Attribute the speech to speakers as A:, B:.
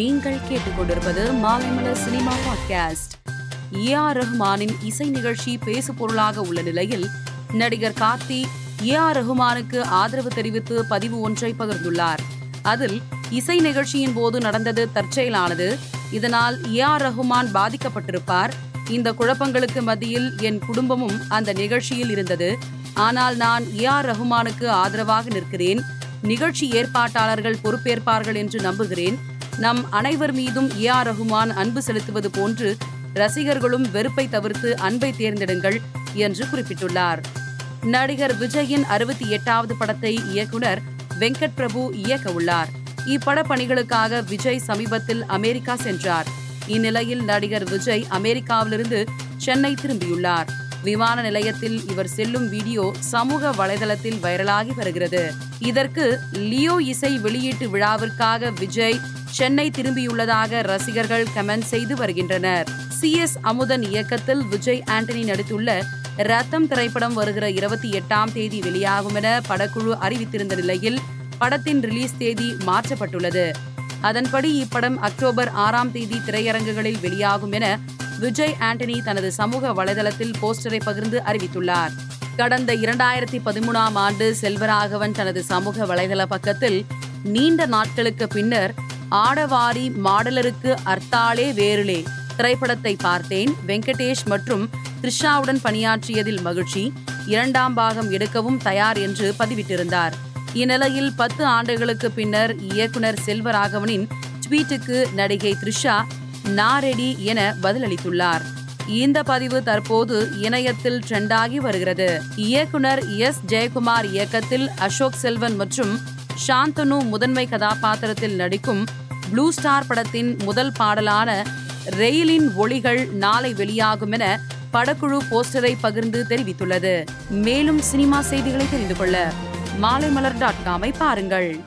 A: நீங்கள் கேட்டுக்கொண்டிருப்பது Maalaimalar cinema podcast. A R ரஹ்மானின் இசை நிகழ்ச்சி பேசு பொருளாக உள்ள நிலையில் நடிகர் கார்த்தி ஏ ஆர் ரஹ்மானுக்கு ஆதரவு தெரிவித்து பதிவு ஒன்றை பகிர்ந்துள்ளார். அதில் இசை நிகழ்ச்சியின் போது நடந்தது தற்செயலானது. இதனால் ஏ ஆர் ரஹ்மான் பாதிக்கப்பட்டிருப்பார். இந்த குழப்பங்களுக்கு மத்தியில் என் குடும்பமும் அந்த நிகழ்ச்சியில் இருந்தது. ஆனால் நான் ஏ ஆர் ரஹ்மானுக்கு ஆதரவாக நிற்கிறேன். நிகழ்ச்சி ஏற்பாட்டாளர்கள் பொறுப்பேற்பார்கள் என்று நம்புகிறேன். நம் அனைவர் மீதும் ஏ ஆர் ரகுமான் அன்பு செலுத்துவது போன்று ரசிகர்களும் வெறுப்பை தவிர்த்து அன்பை தேர்ந்தெடுங்கள் என்று குறிப்பிட்டுள்ளார். நடிகர் விஜயின் அறுபத்தி எட்டாவது படத்தை இயக்குனர் வெங்கட் பிரபு இயக்க உள்ளார். இப்பட பணிகளுக்காக விஜய் சமீபத்தில் அமெரிக்கா சென்றார். இந்நிலையில் நடிகர் விஜய் அமெரிக்காவிலிருந்து சென்னை திரும்பியுள்ளார். விமான நிலையத்தில் இவர் செல்லும் வீடியோ சமூக வலைதளத்தில் வைரலாகி வருகிறது. இதற்கு லியோ இசை வெளியீட்டு விழாவிற்காக விஜய் சென்னை திரும்பியுள்ளதாக ரசிகர்கள் கமெண்ட் செய்து வருகின்றனர். சி. எஸ். அமுதன் இயக்கத்தில் விஜய் ஆண்டனி நடித்துள்ள ரத்தம் திரைப்படம் வருகிற இருபத்தி எட்டாம் தேதி வெளியாகும் என படக்குழு அறிவித்திருந்த நிலையில் படத்தின் ரிலீஸ் தேதி மாற்றப்பட்டுள்ளது. அதன்படி இப்படம் அக்டோபர் ஆறாம் தேதி திரையரங்குகளில் வெளியாகும் என விஜய் ஆண்டனி தனது சமூக வலைதளத்தில் போஸ்டரை பகிர்ந்து அறிவித்துள்ளார். கடந்த இரண்டாயிரத்தி பதிமூணாம் ஆண்டு செல்வராகவன் தனது சமூக வலைதள பக்கத்தில் நீண்ட நாட்களுக்கு பின்னர் ஆடவாரி மாடலருக்கு அர்த்தாலே வேறுலே. திரைப்படத்தை பார்த்தேன். வெங்கடேஷ் மற்றும் த்ரிஷாவுடன் பணியாற்றியதில் மகிழ்ச்சி. இரண்டாம் பாகம் எடுக்கவும் தயார் என்று பதிவிட்டிருந்தார். இந்நிலையில் பத்து ஆண்டுகளுக்கு பின்னர் இயக்குனர் செல்வராகவனின் ட்வீட்டுக்கு நடிகை த்ரிஷா நாரெடி என பதிலளித்துள்ளார். இந்த பதிவு தற்போது இணையத்தில் ட்ரெண்டாகி வருகிறது. இயக்குனர் எஸ். ஜெயக்குமார் இயக்கத்தில் அசோக் செல்வன் மற்றும் சாந்தனு முதன்மை கதாபாத்திரத்தில் நடிக்கும் ப்ளூ ஸ்டார் படத்தின் முதல் பாடலான ரெயிலின் ஒளிகள் நாளை வெளியாகும் என படக்குழு போஸ்டரை பகிர்ந்து தெரிவித்துள்ளது. மேலும் சினிமா செய்திகளை தெரிந்து கொள்ள மாலைமலர் டாட் காமை பாருங்கள்.